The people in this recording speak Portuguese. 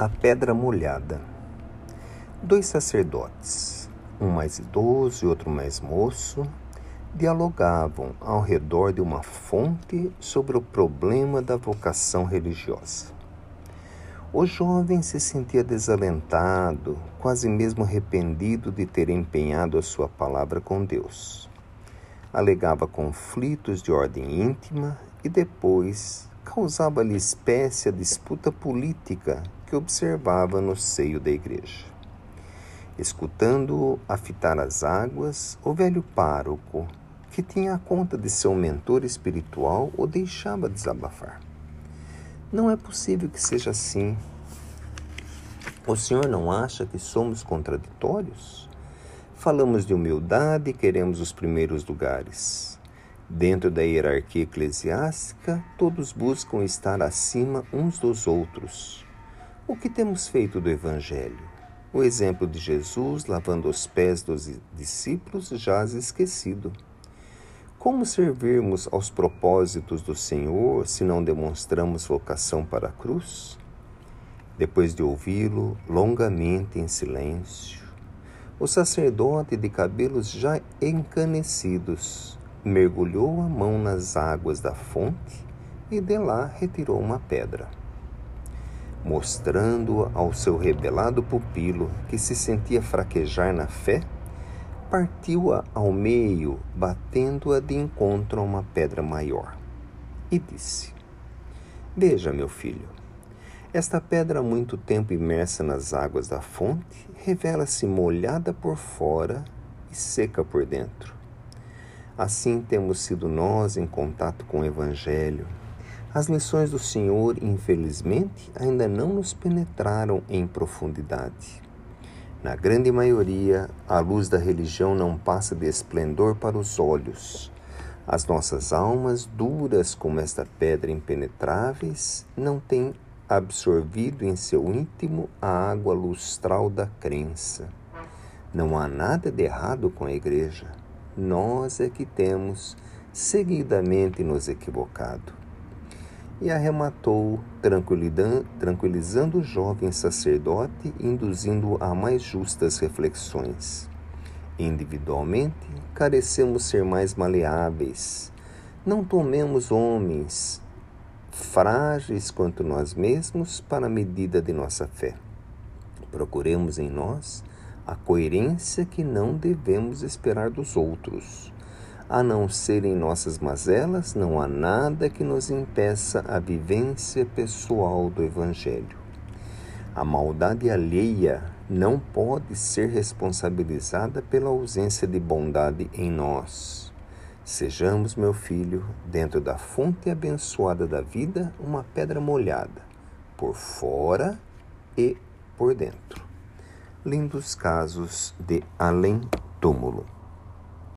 A Pedra Molhada. Dois sacerdotes, um mais idoso e outro mais moço, dialogavam ao redor de uma fonte sobre o problema da vocação religiosa. O jovem se sentia desalentado, quase mesmo arrependido de ter empenhado a sua palavra com Deus. Alegava conflitos de ordem íntima e depois causava-lhe espécie a disputa política que observava no seio da igreja. Escutando-o afitar as águas, o velho pároco, que tinha a conta de seu mentor espiritual, o deixava desabafar. Não é possível que seja assim. O senhor não acha que somos contraditórios? Falamos de humildade e queremos os primeiros lugares. Dentro da hierarquia eclesiástica, todos buscam estar acima uns dos outros. O que temos feito do Evangelho? O exemplo de Jesus lavando os pés dos discípulos jaz esquecido. Como servirmos aos propósitos do Senhor se não demonstramos vocação para a cruz? Depois de ouvi-lo longamente em silêncio, o sacerdote de cabelos já encanecidos mergulhou a mão nas águas da fonte e de lá retirou uma pedra mostrando ao seu rebelado pupilo que se sentia fraquejar na fé, partiu-a ao meio, batendo-a de encontro a uma pedra maior, e disse: Veja, meu filho, esta pedra, há muito tempo imersa nas águas da fonte, revela-se molhada por fora e seca por dentro. Assim temos sido nós em contato com o Evangelho, as lições do Senhor, infelizmente, ainda não nos penetraram em profundidade. Na grande maioria, a luz da religião não passa de esplendor para os olhos. As nossas almas, duras como esta pedra impenetráveis, não têm absorvido em seu íntimo a água lustral da crença. Não há nada de errado com a Igreja. Nós é que temos seguidamente nos equivocado e arrematou, tranquilizando o jovem sacerdote, induzindo-o a mais justas reflexões. Individualmente, carecemos ser mais maleáveis. Não tomemos homens frágeis quanto nós mesmos para a medida de nossa fé. Procuremos em nós a coerência que não devemos esperar dos outros a não ser em nossas mazelas, não há nada que nos impeça a vivência pessoal do Evangelho. A maldade alheia não pode ser responsabilizada pela ausência de bondade em nós. Sejamos, meu filho, dentro da fonte abençoada da vida, uma pedra molhada, por fora e por dentro. Lindos casos de além túmulo.